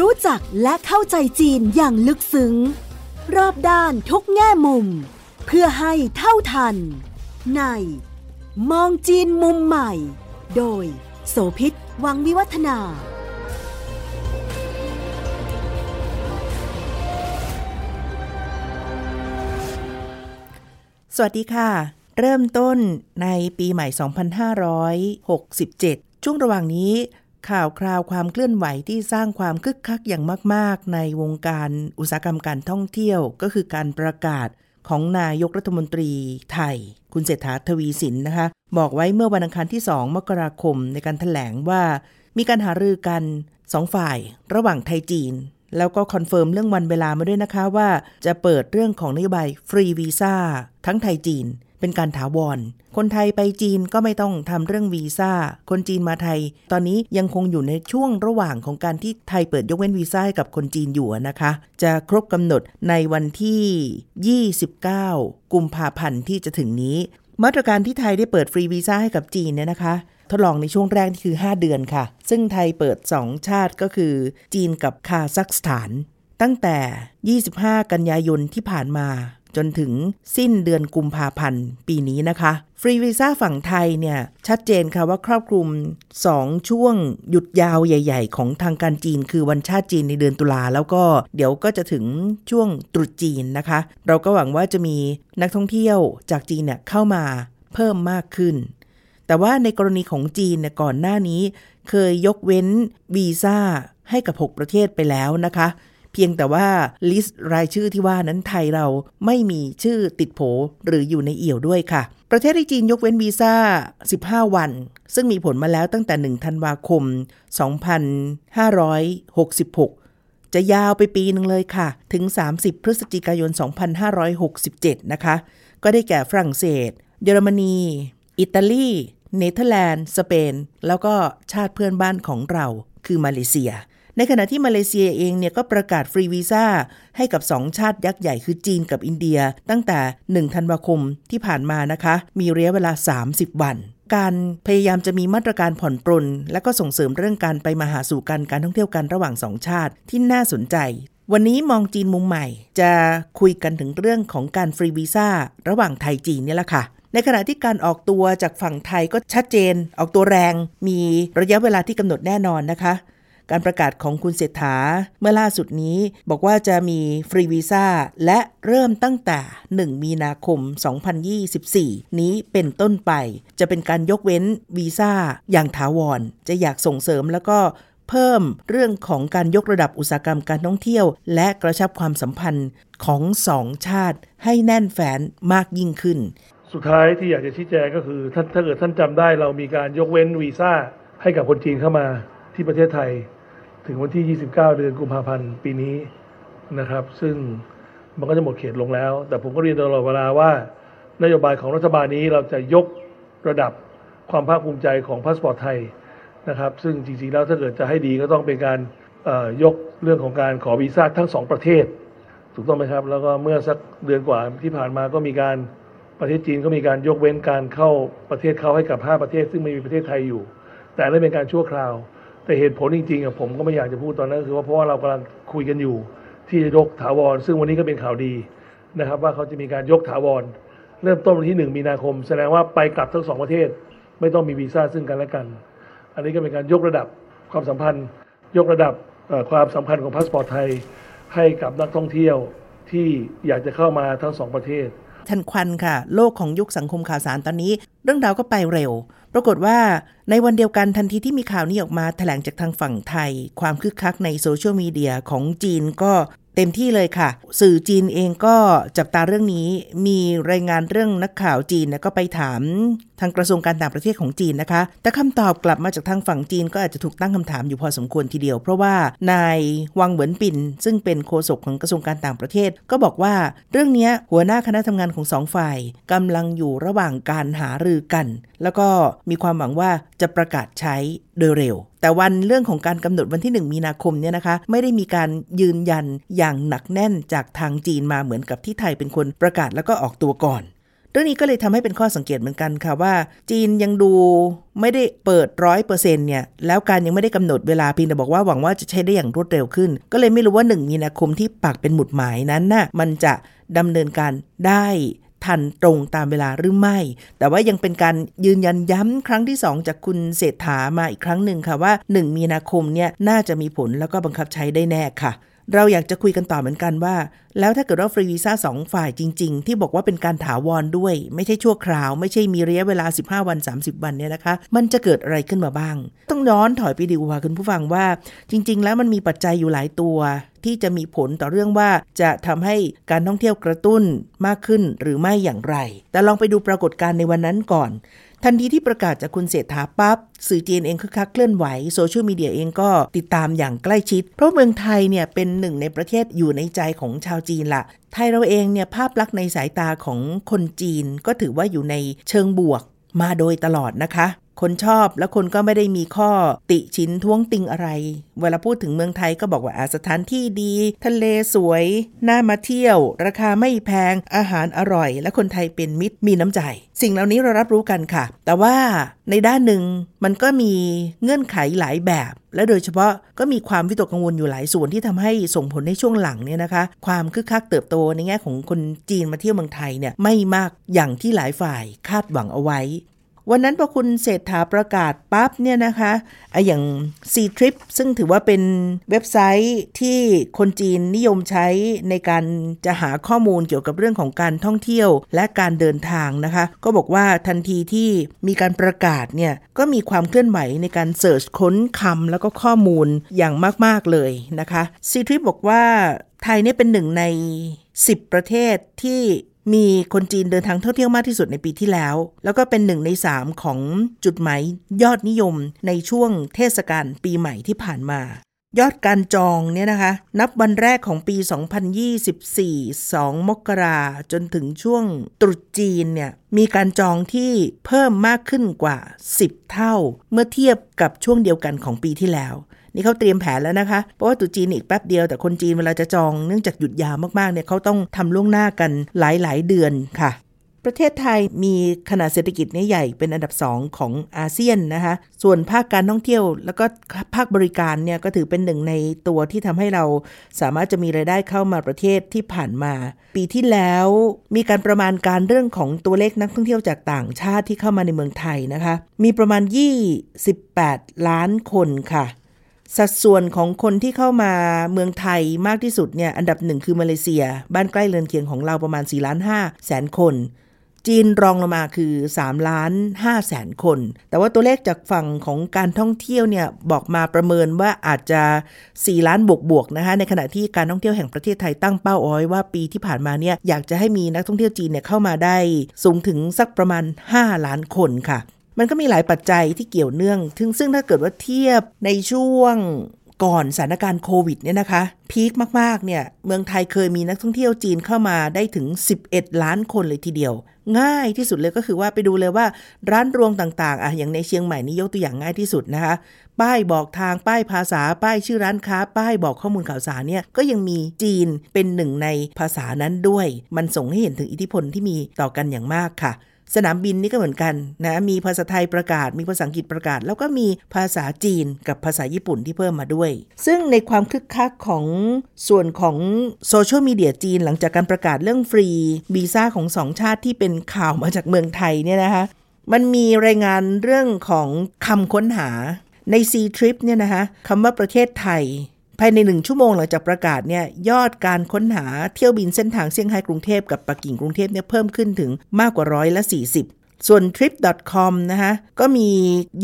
รู้จักและเข้าใจจีนอย่างลึกซึ้ง รอบด้านทุกแง่มุม เพื่อให้เท่าทัน ใน มองจีนมุมใหม่ โดย โสพิษวังวิวัฒนาสวัสดีค่ะ เริ่มต้นในปีใหม่ 2567 ช่วงระหว่างนี้ ข่าวคราวความเคลื่อนไหวที่สร้างความคึกคักอย่างมาก ๆ ในวงการอุตสาหกรรมการท่องเที่ยว ก็คือการประกาศของนายกรัฐมนตรีไทย คุณเศรษฐาทวีสินนะคะ บอกไว้เมื่อวันอังคารที่ 2 มกราคมในการถแถลงว่า มีการหารือกันสองฝ่าย ระหว่างไทยจีน แล้วก็ confirm เรื่องวันเวลามาด้วยนะคะว่า จะเปิดเรื่องของนโยบาย free visaทั้งไทยจีน เป็นการถาวร คนไทยไปจีนก็ไม่ต้องทำเรื่องวีซ่า คนจีนมาไทย ตอนนี้ยังคงอยู่ในช่วงระหว่างของการที่ไทยเปิดยกเว้นวีซ่าให้กับคนจีนอยู่นะคะ จะครบกำหนดในวันที่ 29 กุมภาพันธ์ที่จะถึงนี้ มาตรการที่ไทยได้เปิดฟรีวีซ่าให้กับจีนเนี่ยนะคะทดลองในช่วงแรกที่คือ 5 เดือนค่ะ ซึ่งไทยเปิด 2 ชาติก็คือ จีนกับคาซัคสถาน ตั้งแต่ 25 กันยายนที่ผ่านมา จนถึงสิ้นเดือนกุมภาพันธ์ปีนี้นะคะ ฟรีวีซ่าฝั่งไทยเนี่ย ชัดเจนค่ะว่าครอบคลุม 2 ช่วงหยุดยาวใหญ่ ๆ ของทางการจีน คือวันชาติจีนในเดือนตุลาแล้วก็เดี๋ยวก็จะถึงช่วงตรุษจีนนะคะ เราก็หวังว่าจะมีนักท่องเที่ยวจากจีนเนี่ยเข้ามาเพิ่มมากขึ้น แต่ว่าในกรณีของจีนเนี่ยก่อนหน้านี้ เคยยกเว้นวีซ่าให้กับ 6 ประเทศไปแล้วนะคะ เพียงแต่ว่าลิสต์รายชื่อที่ว่านั้นไทยเราไม่มีชื่อติดโผหรืออยู่ในเอี่ยวด้วยค่ะ ประเทศที่จีนยกเว้นวีซ่า 15 วัน ซึ่งมีผลมาแล้วตั้งแต่ 1 ธันวาคม 2566จะยาวไปปีหนึ่งเลยค่ะ ถึง 30 พฤศจิกายน 2567 นะคะ ก็ได้แก่ฝรั่งเศส เยอรมนี อิตาลี เนเธอร์แลนด์ สเปน แล้วก็ชาติเพื่อนบ้านของเรา คือมาเลเซีย ในขณะที่มาเลเซียเองเนี่ยก็ประกาศ free visa ให้กับ 2 ชาติยักษ์ใหญ่คือจีนกับอินเดีย ตั้งแต่ 1 ธันวาคมที่ผ่านมานะคะ มีระยะเวลา 30 วัน การพยายามจะมีมาตรการผ่อนปรน และก็ส่งเสริมเรื่องการไปมาหาสู่กันการท่องเที่ยวกันระหว่างสองชาติที่น่าสนใจวันนี้มองจีนมุมใหม่ จะคุยกันถึงเรื่องของการฟรีวีซ่าระหว่างไทยจีนนี่แหละค่ะ ในขณะที่การออกตัวจากฝั่งไทยก็ชัดเจน ออกตัวแรง มีระยะเวลาที่กำหนดแน่นอนนะคะ การประกาศของคุณเศรษฐาเมื่อล่าสุดนี้บอกว่าจะมีฟรีวีซ่าและเริ่มตั้งแต่ 1 มีนาคม 2024 นี้เป็นต้นไป จะเป็นการยกเว้นวีซ่าอย่างถาวร จะอยากส่งเสริมแล้วก็เพิ่มเรื่องของการยกระดับอุตสาหกรรมการท่องเที่ยว และกระชับความสัมพันธ์ของสองชาติให้แน่นแฟนมากยิ่งขึ้น สุดท้ายที่อยากจะชี้แจงก็คือถ้าถ้าเกิดท่านจำได้เรามีการยกเว้นวีซ่าให้กับคนจีนเข้ามาที่ประเทศไทย ถึงวันที่ 29 เดือนกุมภาพันธ์ปีนี้นะครับ ซึ่งมันก็จะหมดเขตลงแล้ว แต่ผมก็เรียนตลอดเวลาว่านโยบายของรัฐบาลนี้เราจะยกระดับความภาคภูมิใจของพาสปอร์ตไทยนะครับ ซึ่งจริงๆแล้วถ้าเกิดจะให้ดีก็ต้องเป็นการยกเรื่องของการขอวีซ่าทั้งสองประเทศ ถูกต้องไหมครับ แล้วก็เมื่อสักเดือนกว่าที่ผ่านมาก็มีการประเทศจีนก็มีการยกเว้นการเข้าประเทศเขาให้กับ 5 ประเทศ ซึ่งไม่มีประเทศไทยอยู่ แต่นั่นเป็นการชั่วคราว แต่เหตุผลจริงๆอะผมก็ไม่อยากจะพูดตอนนั้นคือว่าเพราะว่าเรากำลังคุยกันอยู่ที่จะยกถาวร ซึ่งวันนี้ก็เป็นข่าวดีนะครับ ว่าเขาจะมีการยกถาวร เริ่มต้นวันที่ 1 มีนาคม แสดงว่าไปกลับทั้งสองประเทศ ไม่ต้องมีวีซ่าซึ่งกันและกัน อันนี้ก็เป็นการยกระดับความสัมพันธ์ ยกระดับความสำคัญของพาสปอร์ตไทย ให้กับนักท่องเที่ยวที่อยากจะเข้ามาทั้งสองประเทศ ทันควันค่ะ โลกของยุคสังคมข่าวสารตอนนี้ เรื่องราวก็ไปเร็ว ปรากฏว่าในวันเดียวกันทันทีที่มีข่าวนี้ออกมาแถลงจากทางฝั่งไทย ความคึกคักใน social media ของจีนก็ เต็มที่เลยค่ะ สื่อจีนเองก็จับตาเรื่องนี้ มีรายงานเรื่องนักข่าวจีนก็ไปถามทางกระทรวงการต่างประเทศของจีนนะคะ แต่คำตอบกลับมาจากทางฝั่งจีนก็อาจจะถูกตั้งคำถามอยู่พอสมควรทีเดียว เพราะว่านายวังเหวินปินซึ่งเป็นโฆษกของกระทรวงการต่างประเทศ ก็บอกว่า เรื่องนี้หัวหน้าคณะทำงานของสองฝ่ายกำลังอยู่ระหว่างการหารือกัน แล้วก็มีความหวังว่าจะประกาศใช้โดยเร็ว แต่วันเรื่องของการกำหนดวันที่ 1 มีนาคมเนี่ยนะคะ ไม่ได้มีการยืนยันอย่างหนักแน่นจากทางจีนมาเหมือนกับที่ไทยเป็นคนประกาศแล้วก็ออกตัวก่อน เรื่องนี้ก็เลยทำให้เป็นข้อสังเกตเหมือนกันค่ะว่า จีนยังดูไม่ได้เปิดร้อยเปอร์เซ็นต์เนี่ยแล้วการยังไม่ได้กำหนดเวลาเพียงแต่บอกว่าหวังว่าจะใช้ได้อย่างรวดเร็วขึ้น ก็เลยไม่รู้ว่า 1 มีนาคมที่ปักเป็นหมุดหมายนั้นน่ะมันจะดำเนินการได้ ทันตรงตามเวลาหรือไม่ แต่ว่ายังเป็นการยืนยันย้ำครั้งที่ 2 จากคุณเศรษฐามาอีกครั้งหนึ่งค่ะว่า 1 มีนาคมเนี่ยน่าจะมีผลแล้วก็บังคับใช้ได้แน่ค่ะ เราอยากจะคุยกันต่อเหมือนกันว่า แล้วถ้าเกิดว่าฟรีวีซ่าสองฝ่ายจริง ๆ ที่บอกว่าเป็นการถาวรด้วย ไม่ใช่ชั่วคราว ไม่ใช่มีระยะเวลา 15 วัน 30 วันเนี่ยนะคะ มันจะเกิดอะไรขึ้นมาบ้าง ต้องย้อนถอยไปดูค่ะคุณผู้ฟังว่า จริง ๆ แล้วมันมีปัจจัยอยู่หลายตัว ที่จะมีผลต่อเรื่องว่าจะทำให้การท่องเที่ยวกระตุ้นมากขึ้นหรือไม่อย่างไร แต่ลองไปดูปรากฏการณ์ในวันนั้นก่อนทันทีที่ประกาศจากคุณเศรษฐาปั๊บสื่อจีนเองคึกคักเคลื่อนไหวโซเชียลมีเดียเองก็ติดตามอย่างใกล้ชิด เพราะเมืองไทยเนี่ยเป็นหนึ่งในประเทศอยู่ในใจของชาวจีนละไทยเราเองเนี่ยภาพลักษณ์ในสายตาของคนจีนก็ถือว่าอยู่ในเชิงบวกมาโดยตลอดนะคะ คนชอบและคนก็ไม่ได้มีข้อติชินท้วงติงอะไร เวลาพูดถึงเมืองไทยก็บอกว่าอาสถานที่ดี ทะเลสวย น่ามาเที่ยว ราคาไม่แพง อาหารอร่อย และคนไทยเป็นมิตรมีน้ำใจ สิ่งเหล่านี้เรารับรู้กันค่ะ แต่ว่าในด้านหนึ่งมันก็มีเงื่อนไขหลายแบบ และโดยเฉพาะก็มีความวิตกกังวลอยู่หลายส่วนที่ทำให้ส่งผลในช่วงหลังเนี่ยนะคะ ความคึกคักเติบโตในแง่ของคนจีนมาเที่ยวเมืองไทยเนี่ยไม่มากอย่างที่หลายฝ่ายคาดหวังเอาไว้ วันนั้นพอคุณเศรษฐาประกาศปั๊บเนี่ยนะคะไออย่าง C Trip ซึ่งถือว่าเป็นเว็บไซต์ที่คนจีนนิยมใช้ในการจะหาข้อมูลเกี่ยวกับเรื่องของการท่องเที่ยวและการเดินทางนะคะ ก็บอกว่าทันทีที่มีการประกาศเนี่ยก็มีความเคลื่อนไหวในการเสิร์ชค้นคำแล้วก็ข้อมูลอย่างมาก ๆ เลยนะคะ C Trip บอกว่าไทยเนี่ยเป็นหนึ่งใน 10 ประเทศที่ มีคนจีนเดินทางท่องเที่ยวมากที่สุดในปีที่แล้ว แล้วก็เป็นหนึ่งใน3ของจุดหมายยอดนิยมในช่วงเทศกาลปีใหม่ที่ผ่านมา ยอดการจองเนี่ยนะคะ นับวันแรกของปี 2024 2 มกราจนถึงช่วงตรุษจีนเนี่ยมีการจองที่เพิ่มมากขึ้นกว่า 10 เท่า เมื่อเทียบกับช่วงเดียวกันของปีที่แล้ว นี่เขาเตรียมแผนแล้วนะคะ เพราะว่าตุจีนอีกแป๊บเดียวแต่คนจีนเวลาจะจองเนื่องจากหยุดยาวมากๆเนี่ยเขาต้องทำล่วงหน้ากันหลายๆเดือนค่ะประเทศไทยมีขนาดเศรษฐกิจเนี่ยใหญ่เป็นอันดับ 2 ของอาเซียนนะคะ ส่วนภาคการท่องเที่ยว แล้วก็ภาคบริการเนี่ยก็ถือเป็นหนึ่งในตัวที่ทำให้เราสามารถจะมีรายได้เข้ามาประเทศที่ผ่านมา ปีที่แล้วมีการประมาณการเรื่องของตัวเลขนักท่องเที่ยวจากต่างชาติที่เข้ามาในเมืองไทยนะคะ มีประมาณ 28 ล้านคนค่ะ สัดส่วนของคนที่เข้ามาเมืองไทยมากที่สุดเนี่ยอันดับหนึ่งคือมาเลเซีย บ้านใกล้เรือนเคียงของเราประมาณ4ล้าน5แสนคน จีนรองลงมาคือ3ล้าน5แสนคน แต่ว่าตัวเลขจากฝั่งของการท่องเที่ยวเนี่ยบอกมาประเมินว่าอาจจะ 4 ล้านบวกบวกนะคะในขณะที่การท่องเที่ยวแห่งประเทศไทยตั้งเป้าเอาไว้ว่าปีที่ผ่านมาเนี่ยอยากจะให้มีนักท่องเที่ยวจีนเนี่ยเข้ามาได้สูงถึงสักประมาณ 5 ล้านคนค่ะ มันก็มีหลายปัจจัยที่เกี่ยวเนื่อง ถึงซึ่งถ้าเกิดว่าเทียบในช่วงก่อนสถานการณ์โควิดเนี่ยนะคะ พีคมากๆเนี่ยเมืองไทยเคยมีนักท่องเที่ยวจีนเข้ามาได้ถึง 11 ล้านคนเลยทีเดียว ง่ายที่สุดเลยก็คือว่าไปดูเลยว่าร้านรวงต่างๆอะอย่างในเชียงใหม่นี่ยกตัวอย่างง่ายที่สุดนะคะ ป้ายบอกทางป้ายภาษาป้ายชื่อร้านค้า ป้ายบอกข้อมูลข่าวสารเนี่ยก็ยังมีจีนเป็นหนึ่งในภาษานั้นด้วย มันส่งให้เห็นถึงอิทธิพลที่มีต่อกันอย่างมากค่ะ สนามบินนี่ก็เหมือนกันนะมีภาษาไทยประกาศ มีภาษาอังกฤษประกาศ แล้วก็มีภาษาจีนกับภาษาญี่ปุ่นที่เพิ่มมาด้วย ซึ่งในความคึกคักของส่วนของโซเชียลมีเดียจีนหลังจากการประกาศเรื่องฟรีวีซ่าของสองชาติที่เป็นข่าวมาจากเมืองไทยเนี่ยนะคะมันมีรายงานเรื่องของคำค้นหาใน C Trip เนี่ยนะคะคำว่าประเทศไทย ภายในหนึ่งชั่วโมงหลังจากประกาศเนี่ยยอดการค้นหาเที่ยวบินเส้นทางเซี่ยงไฮ้กรุงเทพกับปักกิ่งกรุงเทพเนี่ยเพิ่มขึ้นถึงมากกว่าร้อยละ 40ส่วน trip.com นะคะก็มี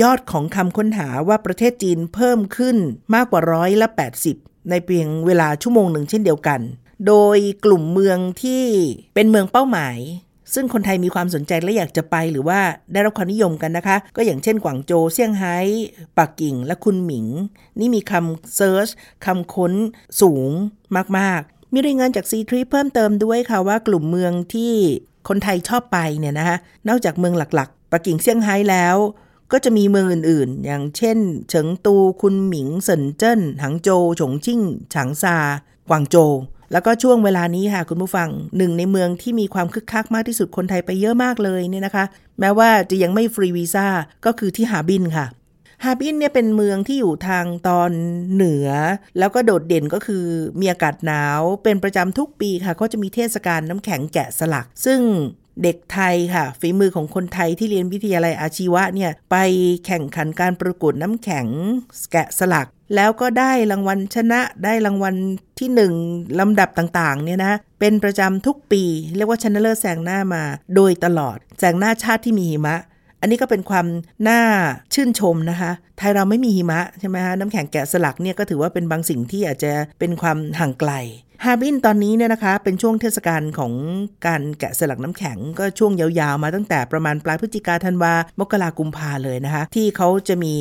ยอดของคำค้นหาว่าประเทศจีนเพิ่มขึ้นมากกว่าร้อยละ 80 ในเพียงเวลาชั่วโมงหนึ่งเช่นเดียวกัน โดยกลุ่มเมืองที่เป็นเมืองเป้าหมาย ซึ่งคนไทยมีความสนใจและอยากจะไปหรือว่าได้รับความนิยมกันนะคะ ก็อย่างเช่นกวางโจวเซี่ยงไฮ้ปักกิ่ง และคุนหมิง นี่มีคำเซิร์ชคำค้นสูงมาก ๆ มีรายงานจาก C ทรีเพิ่มเติมด้วยค่ะว่ากลุ่มเมืองที่คนไทยชอบไปเนี่ยนะคะนอกจากเมืองหลักๆปักกิ่งเซี่ยงไฮ้แล้วก็จะมีเมืองอื่นๆ อย่างเช่น เฉิงตู คุนหมิง เซินเจิ้น หังโจวฉงชิ่ง ฉางซา กวางโจว แล้วก็ช่วงเวลานี้ค่ะคุณผู้ฟังหนึ่งในเมืองที่มีความคึกคักมากที่สุดคนไทยไปเยอะมากเลยเนี่ยนะคะ แม้ว่าจะยังไม่ฟรีวีซ่าก็คือที่ฮาบินค่ะฮาบินเนี่ยเป็นเมืองที่อยู่ทางตอนเหนือ แล้วก็โดดเด่นก็คือมีอากาศหนาวเป็นประจำทุกปีค่ะ ก็จะมีเทศกาลน้ำแข็งแกะสลัก ซึ่งเด็กไทยค่ะ ฝีมือของคนไทยที่เรียนวิทยาลัยอาชีวะเนี่ย ไปแข่งขันการประกวดน้ำแข็งแกะสลัก แล้วก็ได้รางวัลชนะได้รางวัลที่หนึ่งลำดับต่างๆเนี่ยนะเป็นประจำทุกปี เรียกว่าชนะเลิศแสงหน้ามา โดยตลอดแสงหน้าชาติที่มีหิมะ อันนี้ก็เป็นความน่าชื่นชมนะคะ ไทยเราไม่มีหิมะใช่ไหมฮะน้ำแข็งแกะสลักเนี่ยก็ถือว่าเป็นบางสิ่งที่อาจจะเป็นความห่างไกล ฮาบินตอนนี้เนี่ยนะคะเป็นช่วงเทศกาลของการแกะสลักน้ำแข็งก็ช่วงยาวๆ มาตั้งแต่ประมาณปลายพฤศจิกาธันวามกรากุมภาเลยนะคะ ที่เขาจะมี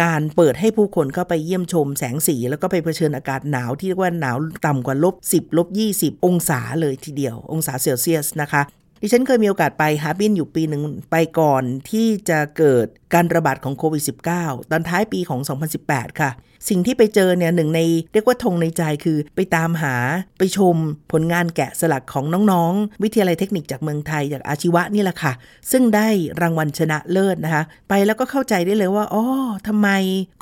งานเปิดให้ผู้คนเข้าไปเยี่ยมชมแสงสี แล้วก็ไปเผชิญอากาศหนาวที่เรียกว่าหนาวต่ำกว่าลบ10ลบ20 องศาเลยทีเดียว องศาเซลเซียสนะคะดิฉันเคยมีโอกาสไปฮาบินอยู่ปีหนึ่งไปก่อนที่จะเกิดการระบาดของโควิด -19 ตอนท้ายปีของ 2018 ค่ะ สิ่งที่ไปเจอเนี่ยหนึ่งในเรียกว่าธงในใจคือไปตามหาไปชมผลงานแกะสลักของน้องๆ วิทยาลัยเทคนิคจากเมืองไทยจากอาชีวะนี่แหละค่ะ ซึ่งได้รางวัลชนะเลิศนะคะ ไปแล้วก็เข้าใจได้เลยว่าอ๋อทำไม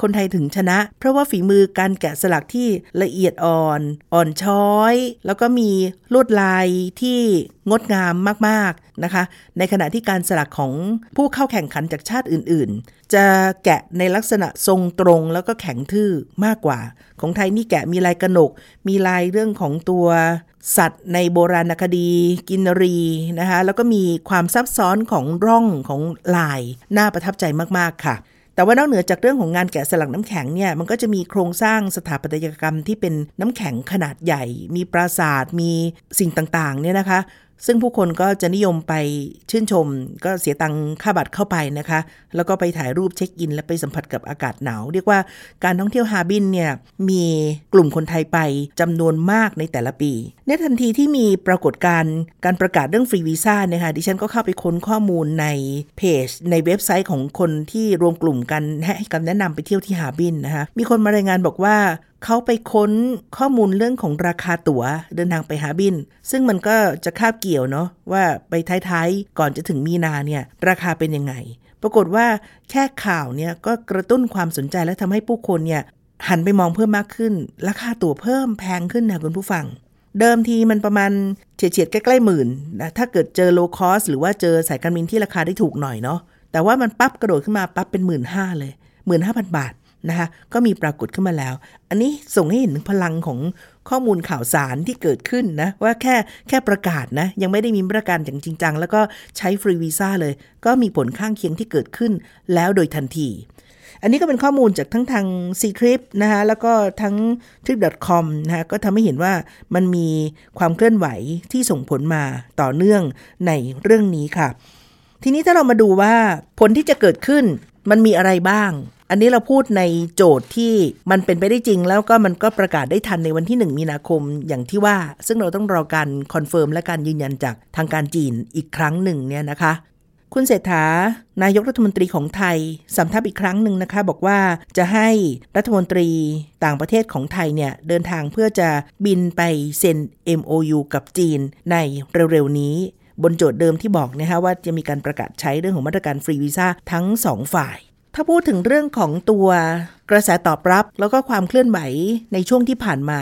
คนไทยถึงชนะ เพราะว่าฝีมือการแกะสลักที่ละเอียดอ่อน อ่อนช้อย แล้วก็มีลวดลายที่งดงามมากๆ นะคะ ในขณะที่การสลักของผู้เข้าแข่งขันจากชาติอื่นๆ จะแกะในลักษณะทรงตรงแล้วก็แข็งทื่อมากกว่า ของไทยนี่แกะมีลายกระหนก มีลายเรื่องของตัวสัตว์ในโบราณคดี กินรีนะคะ แล้วก็มีความซับซ้อนของร่องของลายน่าประทับใจมากๆค่ะแต่ว่านอกเหนือจากเรื่องของงานแกะสลักน้ำแข็งเนี่ยมันก็จะมีโครงสร้างสถาปัตยกรรมที่เป็นน้ำแข็งขนาดใหญ่ มีปราสาทมีสิ่งต่างๆเนี่ยนะคะ ซึ่งผู้คนก็จะนิยมไปชื่นชม ก็เสียตังค่าบัตรเข้าไปนะคะ แล้วก็ไปถ่ายรูปเช็คอิน และไปสัมผัสกับอากาศหนาว เรียกว่าการท่องเที่ยวฮาบินเนี่ยมีกลุ่มคนไทยไปจำนวนมากในแต่ละปี ในทันทีที่มีปรากฏการณ์การประกาศเรื่อง free visa เนี่ยค่ะดิฉันก็เข้าไปค้นข้อมูลในเพจ ในเว็บไซต์ของคนที่รวมกลุ่มกันให้คำแนะนำไปเที่ยวที่ฮาบินนะคะมีคนมารายงานบอกว่า เขาไปค้นข้อมูลเรื่องของราคาตั๋วเดินทางไปฮาบิน ซึ่งมันก็จะคาบเกี่ยวเนาะว่าไปท้ายๆ ก่อนจะถึงมีนาเนี่ยราคาเป็นยังไง ปรากฏว่าแค่ข่าวเนี่ยก็กระตุ้นความสนใจและทำให้ผู้คนเนี่ยหันไปมองเพิ่มมากขึ้น ราคาตั๋วเพิ่มแพงขึ้นนะคุณผู้ฟัง เดิมทีมันประมาณเฉียดๆใกล้ๆหมื่นนะถ้าเกิดเจอโลคอสหรือว่าเจอสายการบินที่ราคาได้ถูกหน่อยเนาะแต่ว่ามันปั๊บกระโดดขึ้นมาปั๊บเป็นหมื่นห้าเลยหมื่นห้าพันบาท นะคะก็มีปรากฏขึ้นมาแล้ว อันนี้ส่งให้เห็นพลังของข้อมูลข่าวสารที่เกิดขึ้นนะ ว่าแค่แค่ประกาศนะ ยังไม่ได้มีมาตรการอย่างจริงจัง แล้วก็ใช้ฟรีวีซ่าเลย ก็มีผลข้างเคียงที่เกิดขึ้นแล้วโดยทันที อันนี้ก็เป็นข้อมูลจากทั้งทาง c t r i p นะคะแล้วก็ทั้ง trip.com นะคะก็ทำให้เห็นว่ามันมีความเคลื่อนไหวที่ส่งผลมาต่อเนื่องในเรื่องนี้ค่ะ ทีนี้ถ้าเรามาดูว่าผลที่จะเกิดขึ้นมันมีอะไรบ้าง อันนี้เราพูดในโจทย์ที่มันเป็นไปได้จริง แล้วก็มันก็ประกาศได้ทันในวันที่ 1 มีนาคมอย่างที่ว่า ซึ่งเราต้องรอการ confirm และการยืนยันจากทางการจีนอีกครั้งหนึ่งเนี่ยนะคะคุณเศรษฐา นายกรัฐมนตรีของไทยสำทับอีกครั้งหนึ่งนะคะ บอกว่าจะให้รัฐมนตรีต่างประเทศของไทยเนี่ยเดินทางเพื่อจะบินไปเซ็น MOU กับจีนในเร็วๆนี้ บนโจทย์เดิมที่บอกนะคะว่าจะมีการประกาศใช้เรื่องของมาตรการฟรีวีซ่าทั้งสองฝ่าย ถ้าพูดถึงเรื่องของตัวกระแสตอบรับแล้วก็ความเคลื่อนไหวในช่วงที่ผ่านมา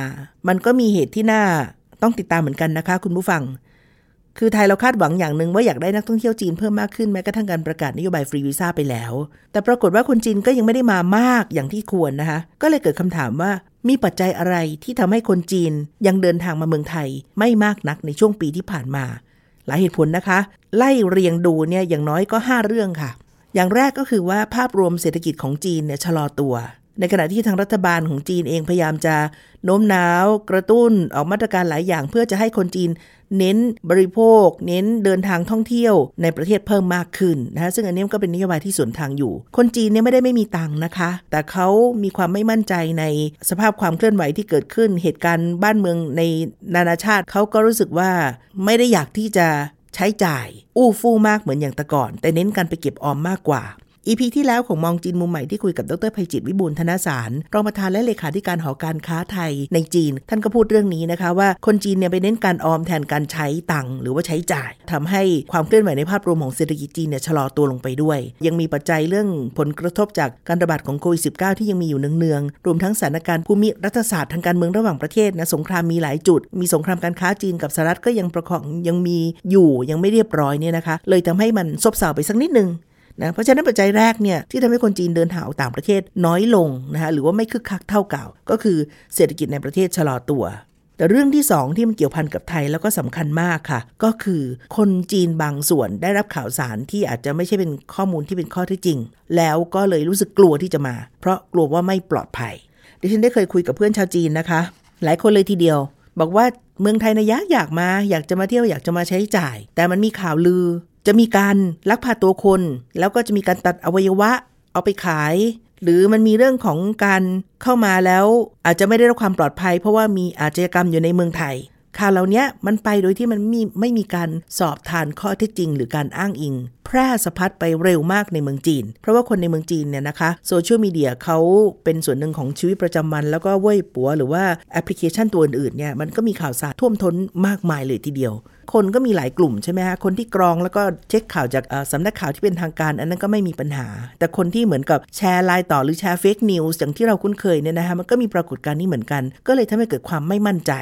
มันก็มีเหตุที่น่าต้องติดตามเหมือนกันนะคะ คุณผู้ฟัง คือไทยเราคาดหวังอย่างหนึ่งว่าอยากได้นักท่องเที่ยวจีนเพิ่มมากขึ้นแม้กระทั่งการประกาศนโยบายฟรีวีซ่าไปแล้ว แต่ปรากฏว่าคนจีนก็ยังไม่ได้มามากอย่างที่ควรนะคะ ก็เลยเกิดคำถามว่ามีปัจจัยอะไรที่ทำให้คนจีนยังเดินทางมาเมืองไทยไม่มากนักในช่วงปีที่ผ่านมา หลายเหตุผลนะคะ ไล่เรียงดูเนี่ยอย่างน้อยก็ 5 เรื่องค่ะ อย่างแรกก็คือว่าภาพรวมเศรษฐกิจของจีนเนี่ยชะลอตัว ในขณะที่ทางรัฐบาลของจีนเองพยายามจะโน้มน้าว กระตุ้นออกมาตรการหลายอย่าง เพื่อจะให้คนจีนเน้นบริโภค เน้นเดินทางท่องเที่ยวในประเทศเพิ่มมากขึ้นนะคะซึ่งอันนี้ก็เป็นนโยบายที่สวนทางอยู่ คนจีนเนี่ยไม่ได้ไม่มีตังค์นะคะ แต่เขามีความไม่มั่นใจในสภาพความเคลื่อนไหวที่เกิดขึ้น เหตุการณ์บ้านเมืองในนานาชาติเขาก็รู้สึกว่าไม่ได้อยากที่จะ ใช้จ่ายอู้ฟู่มากเหมือนอย่างแต่ก่อน แต่เน้นการไปเก็บออมมากกว่า อีพีที่แล้วของมองจีนมุมใหม่ที่คุยกับดรภัยจิตวิบูลธนสารรองประธานและเลขาธิการหอการค้าไทยในจีน ท่านก็พูดเรื่องนี้นะคะว่าคนจีนเนี่ยไปเน้นการออมแทนการใช้ตังค์หรือว่าใช้จ่ายทำให้ความเคลื่อนไหวในภาพรวมของเศรษฐกิจจีนเนี่ยชะลอตัวลงไปด้วย ยังมีปัจจัยเรื่องผลกระทบจากการระบาดของโควิด -19 ที่ยังมีอยู่เนืองๆรวมทั้งสถานการณ์ภูมิรัฐศาสตร์ทางการเมืองระหว่างประเทศนะสงครามมีหลายจุด มีสงครามการค้าจีนกับสหรัฐก็ยังประคองยังมีอยู่ยังไม่เรียบร้อยเนี่ยนะคะ เลยทำให้มันซบเซาไปสักนิดนึง นะเพราะฉะนั้นปัจจัยแรกเนี่ยที่ทำให้คนจีนเดินทางออกต่างประเทศน้อยลงนะคะหรือว่าไม่คึกคักเท่าเก่า ก็คือเศรษฐกิจในประเทศชะลอตัวแต่เรื่องที่สองที่มันเกี่ยวพันกับไทยแล้วก็สำคัญมากค่ะ ก็คือคนจีนบางส่วนได้รับข่าวสารที่อาจจะไม่ใช่เป็นข้อมูลที่เป็นข้อเท็จจริง แล้วก็เลยรู้สึกกลัวที่จะมา เพราะกลัวว่าไม่ปลอดภัย ดิฉันได้เคยคุยกับเพื่อนชาวจีนนะคะ หลายคนเลยทีเดียว บอกว่าเมืองไทยนะยากอยากมา อยากจะมาเที่ยวอยากจะมาใช้จ่าย แต่มันมีข่าวลือ จะมีการลักพาตัวคน แล้วก็จะมีการตัดอวัยวะเอาไปขาย หรือมันมีเรื่องของการเข้ามาแล้ว อาจจะไม่ได้รับความปลอดภัย เพราะว่ามีอาชญากรรมอยู่ในเมืองไทยข่าวเหล่านี้มันไปโดยที่มันมีไม่มีการสอบทานข้อเท็จจริง หรือการอ้างอิง แพร่สะพัดไปเร็วมากในเมืองจีน เพราะว่าคนในเมืองจีนเนี่ยนะคะ social media เขาเป็นส่วนหนึ่งของชีวิตประจำวัน แล้วก็เว่ยปัวหรือว่าแอปพลิเคชันตัวอื่นๆเนี่ยมันก็มีข่าวสารท่วมท้นมากมายเลยทีเดียว คนก็มีหลายกลุ่มใช่ไหมฮะคนที่กรองแล้วก็เช็คข่าวจากสำนักข่าวที่เป็นทางการ อันนั้นก็ไม่มีปัญหา แต่คนที่เหมือนกับแชร์ไลน์ต่อหรือแชร์ fake news อย่างที่เราคุ้นเคยเนี่ยนะคะมันก็มีปรากฏการณ์นี้เหมือนกัน ก็เลยทำให้เกิดความไม่มั่นใจ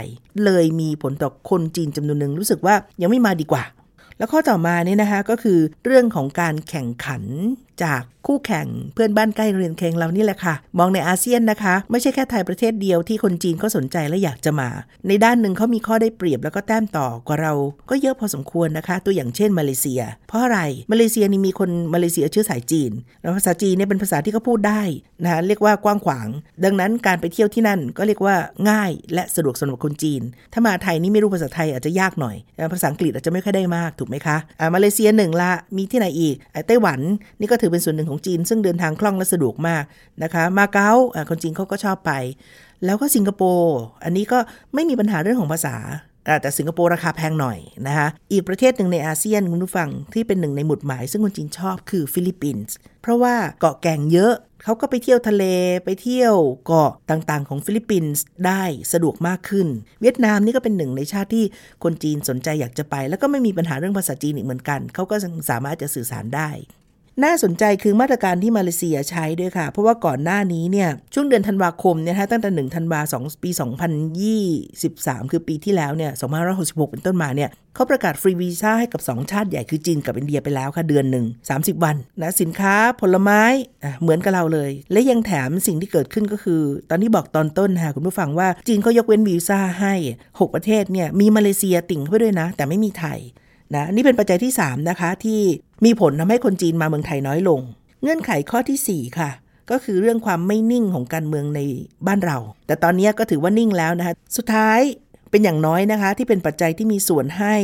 เลยมีผลต่อคนจีนจำนวนหนึ่งรู้สึกว่ายังไม่มาดีกว่า แล้วข้อต่อมาเนี่ยนะคะก็คือเรื่องของการแข่งขันจากคู่แข่งเพื่อนบ้านใกล้เรือนเคียงเรานี่แหละค่ะ มองในอาเซียนนะคะ ไม่ใช่แค่ไทยประเทศเดียวที่คนจีนก็สนใจและอยากจะมา ในด้านหนึ่งเขามีข้อได้เปรียบแล้วก็แต้มต่อกว่าเรา ก็เยอะพอสมควรนะคะ ตัวอย่างเช่นมาเลเซีย เพราะอะไรมาเลเซียนี่มีคนมาเลเซียเชื้อสายจีนแล้วภาษาจีนเนี่ยเป็นภาษาที่เขาพูดได้นะคะเรียกว่ากว้างขวาง ดังนั้นการไปเที่ยวที่นั่นก็เรียกว่าง่ายและสะดวกสำหรับคนจีน ถ้ามาไทยนี่ไม่รู้ภาษาไทยอาจจะยากหน่อย ภาษาอังกฤษอาจจะไม่ค่อยได้มากถูกไหมคะอ่ามาเลเซียหนึ่งละมีที่ไหนอีกไต้หวันนี่ก็ถือือเป็นส่วนหนึ่งของจีน ซึ่งเดินทางคล่องและสะดวกมากนะคะ มาเก๊าคนจีนเขาก็ชอบไป แล้วก็สิงคโปร์อันนี้ก็ไม่มีปัญหาเรื่องของภาษาแต่สิงคโปร์ราคาแพงหน่อยนะคะอีกประเทศหนึ่งในอาเซียนคุณผู้ฟังที่เป็นหนึ่งในหมุดหมาย ซึ่งคนจีนชอบคือฟิลิปปินส์เพราะว่าเกาะแก่งเยอะเขาก็ไปเที่ยวทะเลไปเที่ยวเกาะต่างๆ ของฟิลิปปินส์ได้สะดวกมากขึ้น เวียดนามนี่ก็เป็นหนึ่งในชาติที่คนจีนสนใจอยากจะไป แล้วก็ไม่มีปัญหาเรื่องภาษาจีนอีกเหมือนกันเขาก็สามารถจะสื่อสารได้ น่าสนใจคือมาตรการที่มาเลเซียใช้ด้วยค่ะ เพราะว่าก่อนหน้านี้เนี่ยช่วงเดือนธันวาคมเนี่ยตั้งแต่1ธันวาสองปี 2023 คือปีที่แล้วเนี่ย2566 เป็นต้นมาเนี่ยเขาประกาศฟรีวีซ่าให้กับ 2 ชาติใหญ่คือจีนกับอินเดียไปแล้วค่ะเดือนหนึ่ง30 วันนะสินค้าผลไม้เหมือนกับเราเลย และยังแถมสิ่งที่เกิดขึ้นก็คือ ตอนที่บอกตอนต้นค่ะคุณผู้ฟังว่าจีนเขายกเว้นวีซ่าให้ 6 ประเทศเนี่ยมีมาเลเซียติ่งเข้าไปด้วยนะ แต่ไม่มีไทย นะนี่เป็นปัจจัยที่ 3 นะคะ ที่มีผลทำให้คนจีนมาเมืองไทยน้อยลง เงื่อนไขข้อที่ 4 ค่ะ ก็คือเรื่องความไม่นิ่งของการเมืองในบ้านเรา แต่ตอนนี้ก็ถือว่านิ่งแล้วนะคะ สุดท้ายเป็นอย่างน้อยนะคะ ที่เป็นปัจจัยที่มีส่วนให้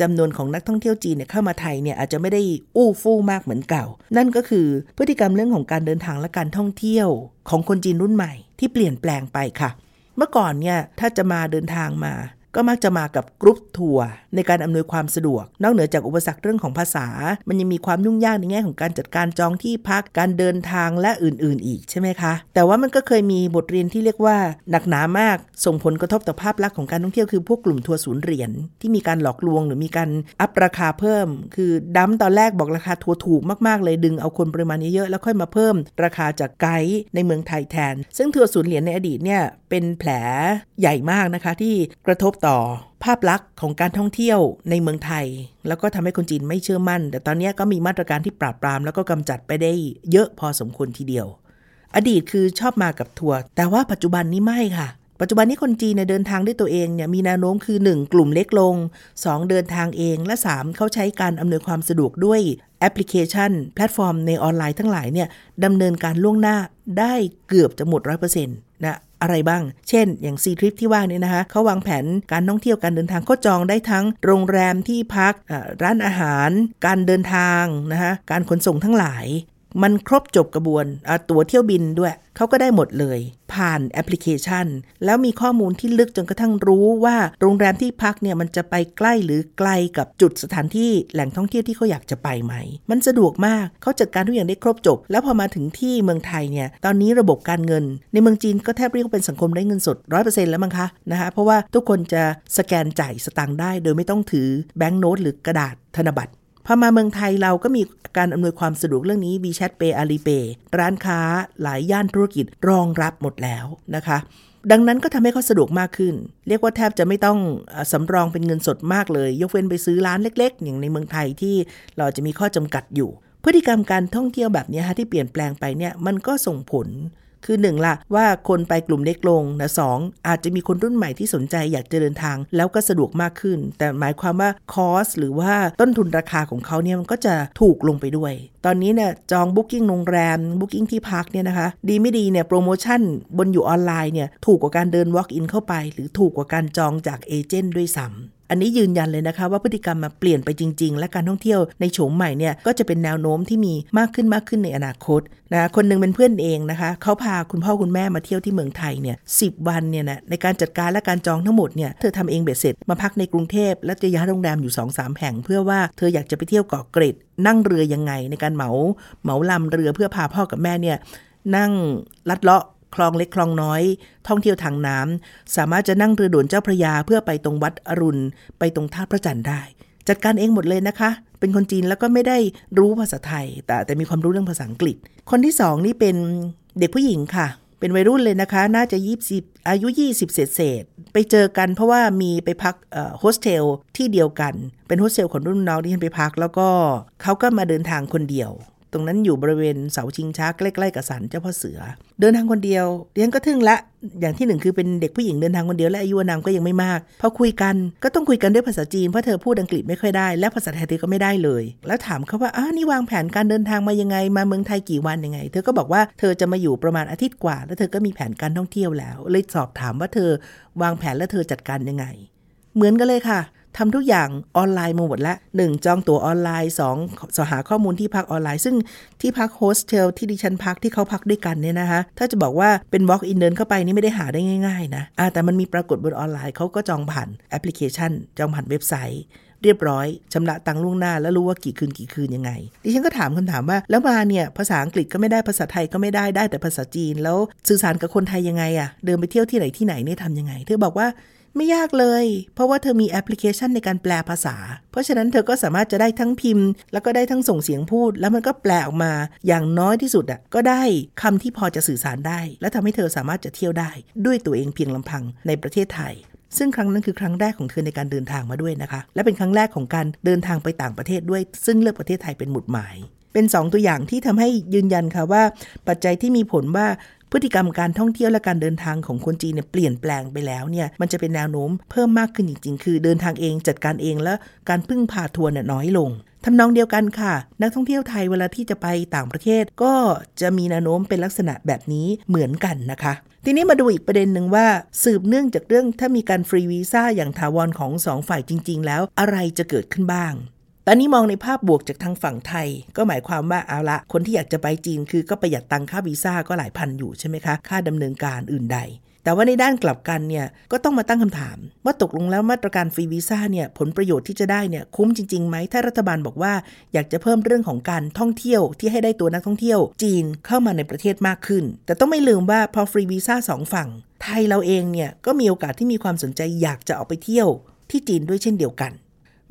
จำนวนของนักท่องเที่ยวจีนเนี่ยเข้ามาไทยเนี่ยอาจจะไม่ได้อู้ฟู่มากเหมือนเก่า นั่นก็คือพฤติกรรมเรื่องของการเดินทางและการท่องเที่ยวของคนจีนรุ่นใหม่ ที่เปลี่ยนแปลงไปค่ะ เมื่อก่อนเนี่ยถ้าจะมาเดินทางมา ก็มักจะมากับกรุ๊ปทัวร์ในการอำนวยความสะดวก นอกเหนือจากอุปสรรคเรื่องของภาษา มันยังมีความยุ่งยากในแง่ของการจัดการจองที่พักการเดินทางและอื่น ๆ อีกใช่ไหมคะ แต่ว่ามันก็เคยมีบทเรียนที่เรียกว่าหนักหนามากส่งผลกระทบต่อภาพลักษณ์ของการท่องเที่ยวคือพวกกลุ่มทัวร์ศูนย์เหรียญที่มีการหลอกลวงหรือมีการอัพราคาเพิ่ม คือดั้มตอนแรกบอกราคาทัวร์ถูกมากๆเลยดึงเอาคนปริมาณเยอะๆแล้วค่อยมาเพิ่ม ราคาจากไกด์ในเมืองไทยแทน ซึ่งทัวร์ศูนย์เหรียญในอดีตเนี่ย เป็นแผลใหญ่มากนะคะที่กระทบต่อภาพลักษณ์ของการท่องเที่ยวในเมืองไทย แล้วก็ทำให้คนจีนไม่เชื่อมั่น แต่ตอนนี้ก็มีมาตรการที่ปราบปราม แล้วก็กำจัดไปได้เยอะพอสมควรทีเดียว อดีตคือชอบมากับทัวร์แต่ว่าปัจจุบันนี้ไม่ค่ะ ปัจจุบันนี้คนจีนเนี่ยเดินทางด้วยตัวเองเนี่ยมีแนวโน้มคือ 1 กลุ่มเล็กลง 2 เดินทางเองและ 3 เขาใช้การอำนวยความสะดวกด้วยแอปพลิเคชัน แพลตฟอร์มในออนไลน์ทั้งหลายเนี่ยดำเนินการล่วงหน้าได้เกือบจะหมดร้อยเปอร์เซ็นต์นะ อะไรบ้าง เช่น อย่าง Ctrip ที่ว่านี่นะคะเขาวางแผนการท่องเที่ยวการเดินทางเขาจองได้ทั้งโรงแรมที่พักร้านอาหาร การเดินทางนะคะการขนส่งทั้งหลาย มันครบจบกระบวนตั๋วเที่ยวบินด้วย เขาก็ได้หมดเลย ผ่านแอปพลิเคชัน แล้วมีข้อมูลที่ลึกจนกระทั่งรู้ว่าโรงแรมที่พักเนี่ยมันจะไปใกล้หรือไกลกับจุดสถานที่แหล่งท่องเที่ยวที่เขาอยากจะไปไหม มันสะดวกมากเขาจัดการทุกอย่างได้ครบจบ แล้วพอมาถึงที่เมืองไทยเนี่ยตอนนี้ระบบการเงิน ในเมืองจีนก็แทบเรียกว่าเป็นสังคมได้เงินสดร้อยเปอร์เซ็นต์แล้วมั้งคะนะคะเพราะว่าทุกคนจะสแกนจ่ายสตางค์ได้ โดยไม่ต้องถือแบงก์โน้ตหรือกระดาษธนบัตร พอมาเมืองไทยเราก็มีการอำนวยความสะดวกเรื่องนี้ WeChat Pay Alipay ร้านค้าหลายย่านธุรกิจรองรับหมดแล้วนะคะ ดังนั้นก็ทำให้เขาสะดวกมากขึ้น เรียกว่าแทบจะไม่ต้องสำรองเป็นเงินสดมากเลย ยกเว้นไปซื้อร้านเล็ก ๆ อย่างในเมืองไทยที่เราจะมีข้อจำกัดอยู่ พฤติกรรมการท่องเที่ยวแบบนี้ฮะที่เปลี่ยนแปลงไปเนี่ยมันก็ส่งผล คือหนึ่งละว่าคนไปกลุ่มเล็กลงนะสองอาจจะมีคนรุ่นใหม่ที่สนใจอยากจะเดินทาง แล้วก็สะดวกมากขึ้น แต่หมายความว่า cost หรือว่าต้นทุนราคาของเขาเนี่ยมันก็จะถูกลงไปด้วย ตอนนี้เนี่ยจอง booking โรงแรม booking ที่พักเนี่ยนะคะ ดีไม่ดีเนี่ยโปรโมชั่นบนอยู่ออนไลน์เนี่ยถูกกว่าการเดิน walk in เข้าไป หรือถูกกว่าการจองจากเอเจนต์ด้วยซ้ำ อันนี้ยืนยันเลยนะคะว่าพฤติกรรมมาเปลี่ยนไปจริง ๆ และการท่องเที่ยวในโฉมใหม่เนี่ยก็จะเป็นแนวโน้มที่มีมากขึ้นมากขึ้นในอนาคตนะคนนึงเป็นเพื่อนเองนะคะเขาพาคุณพ่อคุณแม่มาเที่ยวที่เมืองไทยเนี่ยสิวันเนี่ยนะในการจัดการและการจองทั้งหมดเนี่ยเธอทำเองเบ็ดเสร็จมาพักในกรุงเทพและจะย้ายโรงแรมอยู่2อสาแห่ง เพื่อว่าเธออยากจะไปเที่ยวเกาะเกร็ดนั่งเรือยังไงในการเหมาเหมาลำเรือเพื่อพาพ่อกับแม่เนี่ยนั่งลัดเลาะ คลองเล็กคลองน้อย ท่องเที่ยวทางน้ำสามารถจะนั่งเรือด่วนเจ้าพระยาเพื่อไปตรงวัดอรุณ ไปตรงท่าพระจันทร์ได้ จัดการเองหมดเลยนะคะ เป็นคนจีนแล้วก็ไม่ได้รู้ภาษาไทย แต่แต่มีความรู้เรื่องภาษาอังกฤษ คนที่สองนี่เป็นเด็กผู้หญิงค่ะ เป็นวัยรุ่นเลยนะคะ น่าจะยี่สิบอายุ 20 เศษเศษไปเจอกันเพราะว่ามีไปพักโฮสเทลที่เดียวกัน เป็นโฮสเทลของรุ่นน้องที่ฉันไปพัก แล้วก็เขาก็มาเดินทางคนเดียว ตรงนั้นอยู่บริเวณเสาชิงช้าใกล้ๆกับศาลเจ้าพ่อเสือ เดินทางคนเดียวเนี่ยก็ทึ่งละ อย่างที่หนึ่งคือเป็นเด็กผู้หญิงเดินทางคนเดียวและอายุอานามก็ยังไม่มาก พอคุยกันก็ต้องคุยกันด้วยภาษาจีนเพราะเธอพูดอังกฤษไม่ค่อยได้ และภาษาไทยเธอก็ไม่ได้เลย แล้วถามเขาว่าอ้านี่วางแผนการเดินทางมายังไงมาเมืองไทยกี่วันยังไง เธอก็บอกว่าเธอจะมาอยู่ประมาณอาทิตย์กว่า แล้วเธอก็มีแผนการท่องเที่ยวแล้ว เลยสอบถามว่าเธอวางแผนและเธอจัดการยังไง เหมือนกันเลยค่ะ ทำทุกอย่างออนไลน์มาหมดแล้ว 1. จองตั๋วออนไลน์2 เสาะหาข้อมูลที่พักออนไลน์ ซึ่งที่พักโฮสเทลที่ดิฉันพักที่เขาพักด้วยกันเนี่ยนะคะ ถ้าจะบอกว่าเป็น walk in เดินเข้าไปนี่ไม่ได้หาได้ง่ายๆนะแต่มันมีปรากฏบนออนไลน์เขาก็จองผ่านแอปพลิเคชัน จองผ่านเว็บไซต์เรียบร้อยชำระตังล่วงหน้าแล้วรู้ว่ากี่คืนกี่คืนยังไง ดิฉันก็ถามคำถามว่า แล้วมาเนี่ย ภาษาอังกฤษก็ไม่ได้ภาษาไทยก็ไม่ได้ได้แต่ภาษาจีน แล้วสื่อสารกับคนไทยยังไงอะเดินไปเที่ยวที่ไหนที่ไหนเนี่ยทำยังไง เธอบอกว่า ไม่ยากเลย เพราะว่าเธอมีแอปพลิเคชันในการแปลภาษา เพราะฉะนั้นเธอก็สามารถจะได้ทั้งพิมพ์ แล้วก็ได้ทั้งส่งเสียงพูด แล้วมันก็แปลออกมา อย่างน้อยที่สุดอะก็ได้คำที่พอจะสื่อสารได้ และทำให้เธอสามารถจะเที่ยวได้ ด้วยตัวเองเพียงลำพังในประเทศไทยซึ่งครั้งนั้นคือครั้งแรกของเธอในการเดินทางมาด้วยนะคะ และเป็นครั้งแรกของการเดินทางไปต่างประเทศด้วย ซึ่งเลือกประเทศไทยเป็นหมุดหมาย เป็น 2 ตัวอย่างที่ทำให้ยืนยันค่ะว่า ปัจจัยที่มีผลว่า พฤติกรรมการท่องเที่ยวและการเดินทางของคนจีนเนี่ยเปลี่ยนแปลงไปแล้วเนี่ยมันจะเป็นแนวโน้มเพิ่มมากขึ้นจริงๆ คือเดินทางเองจัดการเองและการพึ่งพาทัวร์น้อยลงทำนองเดียวกันค่ะ นักท่องเที่ยวไทยเวลาที่จะไปต่างประเทศ ก็จะมีแนวโน้มเป็นลักษณะแบบนี้เหมือนกันนะคะ ทีนี้มาดูอีกประเด็นหนึ่งว่า สืบเนื่องจากเรื่องถ้ามีการฟรีวีซ่าอย่างถาวรของสองฝ่ายจริง ๆ แล้วอะไรจะเกิดขึ้นบ้าง ตอนนี้มองในภาพบวกจากทางฝั่งไทย ก็หมายความว่าเอาละคนที่อยากจะไปจีนคือก็ประหยัดตังค่าวีซ่าก็หลายพันอยู่ใช่ไหมคะค่าดำเนินการอื่นใด แต่ว่าในด้านกลับกันเนี่ยก็ต้องมาตั้งคำถาม ว่าตกลงแล้วมาตรการฟรีวีซ่าเนี่ยผลประโยชน์ที่จะได้เนี่ยคุ้มจริงๆไหมถ้ารัฐบาลบอกว่าอยากจะเพิ่มเรื่องของการท่องเที่ยวที่ให้ได้ตัวนักท่องเที่ยว จีนเข้ามาในประเทศมากขึ้น แต่ต้องไม่ลืมว่าพอฟรีวีซ่าสองฝั่ง ไทยเราเองเนี่ยก็มีโอกาสที่มีความสนใจอยากจะออกไปเที่ยวที่จีนด้วยเช่นเดียวกัน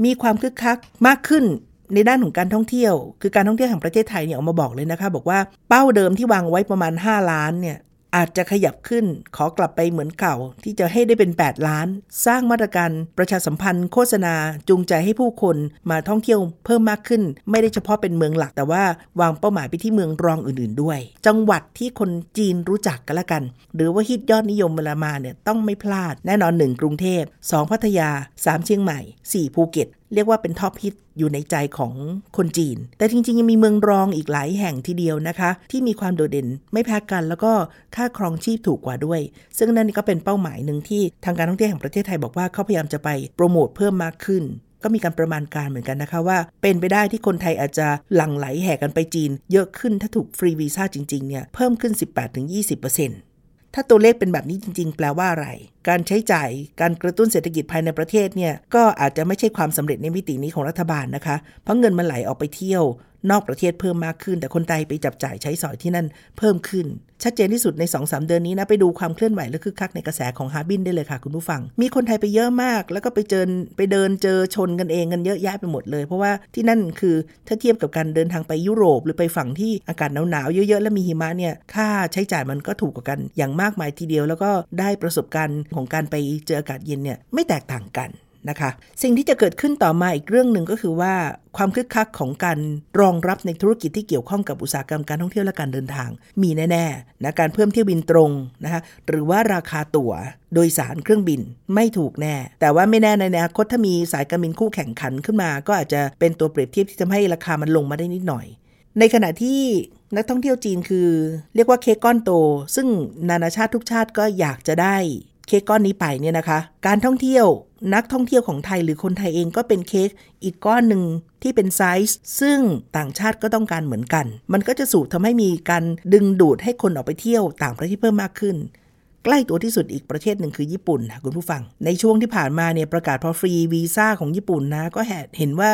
มีความคึกคักมากขึ้นในด้านของการท่องเที่ยว คือการท่องเที่ยวแห่งประเทศไทยเนี่ยออกมาบอกเลยนะคะ บอกว่าเป้าเดิมที่วางไว้ประมาณ 5 ล้านเนี่ย อาจจะขยับขึ้นขอกลับไปเหมือนเก่า ที่จะให้ได้เป็น 8 ล้าน สร้างมาตรการประชาสัมพันธ์โฆษณาจูงใจให้ผู้คนมาท่องเที่ยวเพิ่มมากขึ้น ไม่ได้เฉพาะเป็นเมืองหลัก แต่ว่าวางเป้าหมายไปที่เมืองรองอื่น ๆ ด้วย จังหวัดที่คนจีนรู้จักกันละกัน หรือว่าฮิตยอดนิยมเวลามาเนี่ยต้องไม่พลาดแน่นอน 1 กรุงเทพ2พัทยา 3 เชียงใหม่ 4 ภูเก็ต เรียกว่าเป็นท็อปฮิตอยู่ในใจของคนจีน แต่จริงๆ ยังมีเมืองรองอีกหลายแห่งทีเดียวนะคะ ที่มีความโดดเด่นไม่แพ้กัน แล้วก็ค่าครองชีพถูกกว่าด้วย ซึ่งนั่นก็เป็นเป้าหมายหนึ่งที่ทางการท่องเที่ยวแห่งประเทศไทยบอกว่าเขาพยายามจะไปโปรโมทเพิ่มมากขึ้นก็มีการประมาณการเหมือนกันนะคะว่า เป็นไปได้ที่คนไทยอาจจะหลั่งไหลแห่กันไปจีน เยอะขึ้นถ้าถูกฟรีวีซ่าจริงๆเนี่ยเพิ่มขึ้น 18-20%ถ้ ถ้าตัวเลขเป็นแบบนี้จริง ๆ แปลว่าอะไร การใช้จ่ายการกระตุ้นเศรษฐกิจภายในประเทศเนี่ยก็อาจจะไม่ใช่ความสำเร็จในมิตินี้ของรัฐบาลนะคะ เพราะเงินมันไหลออกไปเที่ยว นอกประเทศเพิ่มมากขึ้น แต่คนไทยไปจับจ่ายใช้สอยที่นั่นเพิ่มขึ้น ชัดเจนที่สุดใน 2-3เดือนนี้นะ ไปดูความเคลื่อนไหวและคึกคักในกระแสของฮาบินได้เลยค่ะคุณผู้ฟัง มีคนไทยไปเยอะมาก แล้วก็ไปเจอไปเดินเจอชนกันเองกันเยอะแยะไปหมดเลย เพราะว่าที่นั่นคือถ้าเทียบกับการเดินทางไปยุโรป หรือไปฝั่งที่อากาศหนาวๆเยอะๆและมีหิมะเนี่ยค่าใช้จ่ายมันก็ถูกกว่ากัน อย่างมากมายทีเดียว แล้วก็ได้ประสบการณ์ของการไปเจออากาศเย็นเนี่ยไม่แตกต่างกัน นะคะ สิ่งที่จะเกิดขึ้นต่อมาอีกเรื่องหนึ่งก็คือว่าความคึกคักของการรองรับในธุรกิจที่เกี่ยวข้องกับอุตสาหกรรมการท่องเที่ยวและการเดินทาง มีแน่ๆนะการเพิ่มเที่ยวบินตรงนะคะหรือว่าราคาตั๋วโดยสารเครื่องบินไม่ถูกแน่ แต่ว่าไม่แน่ในอนาคตถ้ามีสายการบินคู่แข่งขันขึ้นมา ก็อาจจะเป็นตัวเปรียบเทียบที่ทำให้ราคามันลงมาได้นิดหน่อย ในขณะที่นักท่องเที่ยวจีนคือ เรียกว่าเค้กก้อนโต ซึ่งนานาชาติทุกชาติก็อยากจะได้เค้กก้อนนี้ไปเนี่ยนะคะ การท่องเที่ยว นักท่องเที่ยวของไทยหรือคนไทยเองก็เป็นเค้กอีกก้อนหนึ่งที่เป็นไซส์ซึ่งต่างชาติก็ต้องการเหมือนกัน มันก็จะสูบทำให้มีการดึงดูดให้คนออกไปเที่ยวต่างประเทศเพิ่มมากขึ้น ใกล้ตัวที่สุดอีกประเทศหนึ่งคือญี่ปุ่นค่ะคุณผู้ฟัง ในช่วงที่ผ่านมาเนี่ยประกาศพอฟรีวีซ่าของญี่ปุ่นนะ ก็เห็นว่า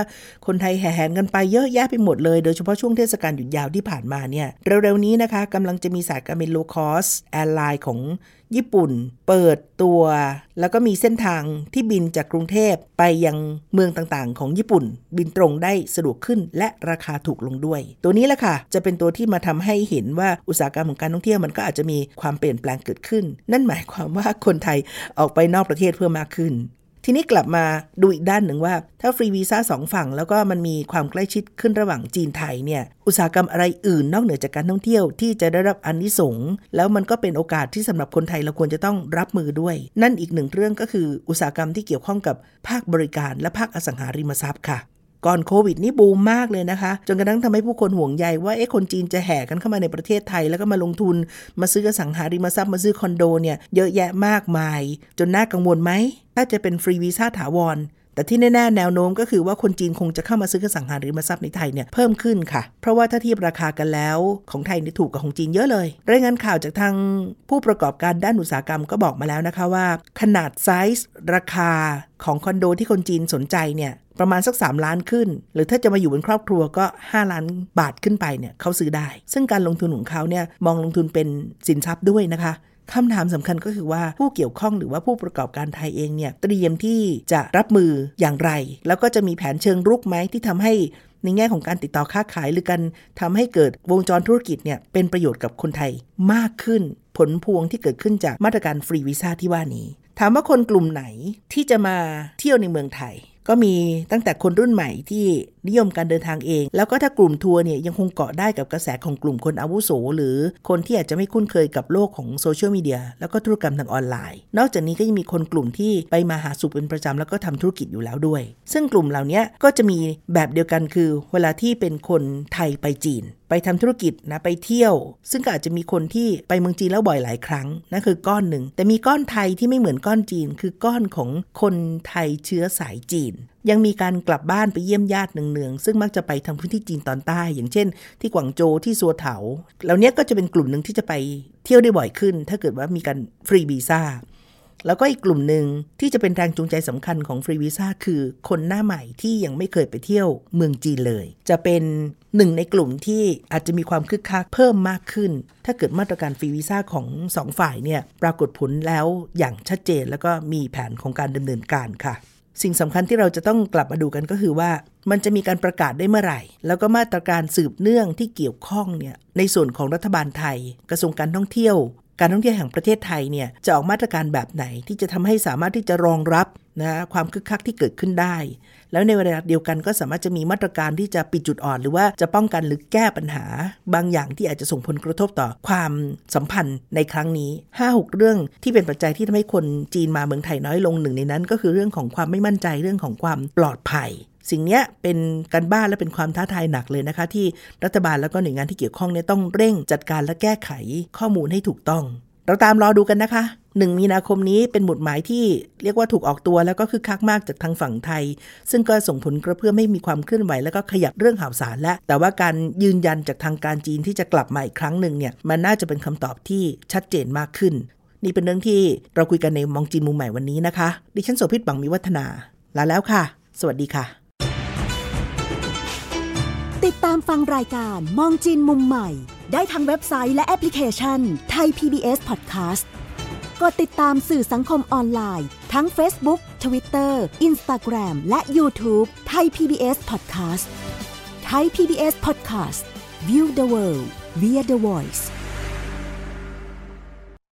คนไทยแห่แหนกันไปเยอะแยะไปหมดเลยโดยเฉพาะช่วงเทศกาลหยุดยาวที่ผ่านมาเนี่ยเร็วๆนี้นะคะกำลังจะมีสายการบิน low cost airline ของ ญี่ปุ่น เปิดตัว แล้วก็มีเส้นทางที่บินจากกรุงเทพไปยังเมืองต่างๆ ของญี่ปุ่น บินตรงได้สะดวกขึ้นและราคาถูกลงด้วย ตัวนี้แหละค่ะ จะเป็นตัวที่มาทำให้เห็นว่าอุตสาหกรรมของการท่องเที่ยวมันก็อาจจะมีความเปลี่ยนแปลงเกิดขึ้น นั่นหมายความว่าคนไทยออกไปนอกประเทศเพิ่มมากขึ้น ทีนี้กลับมาดูอีกด้านหนึ่งว่า ถ้าฟรีวีซ่าสองฝั่ง แล้วก็มันมีความใกล้ชิดขึ้นระหว่างจีนไทยเนี่ยอุตสาหกรรมอะไรอื่นนอกเหนือจากการท่องเที่ยวที่จะได้รับอานิสงส์แล้วมันก็เป็นโอกาสที่สำหรับคนไทยเราควรจะต้องรับมือด้วย นั่นอีกหนึ่งเรื่องก็คืออุตสาหกรรมที่เกี่ยวข้องกับภาคบริการและภาคอสังหาริมทรัพย์ค่ะ ก่อนโควิดนี่บูมมากเลยนะคะ จนกระทั่งทำให้ผู้คนห่วงใยว่าเอ๊ะคนจีนจะแห่กันเข้ามาในประเทศไทย แล้วก็มาลงทุน มาซื้ออสังหาริมทรัพย์มาซื้อคอนโดเนี่ยเยอะแยะมากมาย จนน่ากังวลไหมถ้าจะเป็นฟรีวีซ่าถาวรแต่ที่แน่ๆแนวโน้มก็คือว่าคนจีนคงจะเข้ามาซื้ออสังหาริมทรัพย์ในไทยเนี่ยเพิ่มขึ้นค่ะ เพราะว่าถ้าเทียบราคากันแล้ว ของไทยนี่ถูกกว่าของจีนเยอะเลยรายงานข่าวจากทางผู้ประกอบการด้านอุตสาหกรรมก็บอกมาแล้วนะคะว่า ขนาดไซส์ราคาของคอนโดที่คนจีนสนใจเนี่ย ประมาณสัก 3 ล้านขึ้น หรือถ้าจะมาอยู่เป็นครอบครัวก็ 5 ล้านบาทขึ้นไปเนี่ยเขาซื้อได้ ซึ่งการลงทุนของเขาเนี่ยมองลงทุนเป็นสินทรัพย์ด้วยนะคะคำถามสำคัญก็คือว่าผู้เกี่ยวข้องหรือว่าผู้ประกอบการไทยเองเนี่ยเตรียมที่จะรับมืออย่างไร แล้วก็จะมีแผนเชิงรุกไหมที่ทำให้ในแง่ของการติดต่อค้าขายหรือการทำให้เกิดวงจรธุรกิจเนี่ยเป็นประโยชน์กับคนไทยมากขึ้น ผลพวงที่เกิดขึ้นจากมาตรการฟรีวีซ่าที่ว่านี้ ถามว่าคนกลุ่มไหนที่จะมาเที่ยวในเมืองไทย ก็มีตั้งแต่คนรุ่นใหม่ที่นิยมการเดินทางเอง แล้วก็ถ้ากลุ่มทัวร์เนี่ยยังคงเกาะได้กับกระแสของกลุ่มคนอาวุโส หรือคนที่อาจจะไม่คุ้นเคยกับโลกของโซเชียลมีเดียแล้วก็ธุรกรรมทางออนไลน์ นอกจากนี้ก็ยังมีคนกลุ่มที่ไปมาหาสุขเป็นประจำแล้วก็ทำธุรกิจอยู่แล้วด้วย ซึ่งกลุ่มเหล่านี้ก็จะมีแบบเดียวกันคือ เวลาที่เป็นคนไทยไปจีน ไปทำธุรกิจนะไปเที่ยว ซึ่งก็อาจจะมีคนที่ไปเมืองจีนแล้วบ่อยหลายครั้งนั่นคือก้อนหนึ่ง แต่มีก้อนไทยที่ไม่เหมือนก้อนจีน คือก้อนของคนไทยเชื้อสายจีน ยังมีการกลับบ้านไปเยี่ยมญาติเนืองๆซึ่งมักจะไปทางพื้นที่จีนตอนใต้ อย่างเช่น ที่กวางโจที่ซัวเถาเหล่านี้ก็จะเป็นกลุ่มหนึ่งที่จะไปเที่ยวได้บ่อยขึ้น ถ้าเกิดว่ามีการฟรีวีซ่า แล้วก็อีกกลุ่มหนึ่งที่จะเป็นแรงจูงใจสำคัญของฟรีวีซ่าคือคนหน้าใหม่ที่ยังไม่เคยไปเที่ยวเมืองจีนเลย จะเป็นหนึ่งในกลุ่มที่อาจจะมีความคึกคักเพิ่มมากขึ้น ถ้าเกิดมาตรการฟรีวีซ่าของสองฝ่ายเนี่ยปรากฏผลแล้วอย่างชัดเจนแล้วก็มีแผนของการดำเนินการค่ะสิ่งสำคัญที่เราจะต้องกลับมาดูกันก็คือว่า มันจะมีการประกาศได้เมื่อไหร่ แล้วก็มาตรการสืบเนื่องที่เกี่ยวข้องเนี่ยในส่วนของรัฐบาลไทย กระทรวงการท่องเที่ยว การท่องเที่ยวแห่งประเทศไทยเนี่ยจะออกมาตรการแบบไหนที่จะทำให้สามารถที่จะรองรับนะความคึกคักที่เกิดขึ้นได้ แล้วในเวลาเดียวกันก็สามารถจะมีมาตรการที่จะปิดจุดอ่อน หรือว่าจะป้องกันหรือแก้ปัญหา บางอย่างที่อาจจะส่งผลกระทบต่อความสัมพันธ์ในครั้งนี้ 5-6 เรื่องที่เป็นปัจจัยที่ทำให้คนจีนมาเมืองไทยน้อยลงหนึ่งในนั้น ก็คือเรื่องของความไม่มั่นใจเรื่องของความปลอดภัยสิ่งนี้เป็นการบ้านและเป็นความท้าทายหนักเลยนะคะ ที่รัฐบาลแล้วก็หน่วยงานที่เกี่ยวข้องเนี่ยต้องเร่งจัดการและแก้ไขข้อมูลให้ถูกต้อง เราตามรอดูกันนะคะ 1 มีนาคมนี้เป็นหมุดหมายที่เรียกว่าถูกออกตัวแล้วก็คือคักมากจากทางฝั่งไทย ซึ่งก็ส่งผลกระเพื่อไมให้มีความเคลื่อนไหวแล้วก็ขยับเรื่องข่าวสารและ แต่ว่าการยืนยันจากทางการจีนที่จะกลับมาอีกครั้งหนึ่งเนี่ยมันน่าจะเป็นคำตอบที่ชัดเจนมากขึ้น นี่เป็นเรื่องที่เราคุยกันในมองจีนมุมใหม่วันนี้นะคะ ดิฉันโสภิตบังมีวัฒนาลาแล้วค่ะ สวัสดีค่ะ ติดตามฟังรายการมองจีนมุมใหม่ ได้ทางเว็บไซต์และแอปพลิเคชันไทย PBS Podcast กดติดตามสื่อสังคมออนไลน์ ทั้ง Facebook Twitter Instagram และ YouTube ไทย PBS Podcast ไทย PBS Podcast View the world via the voice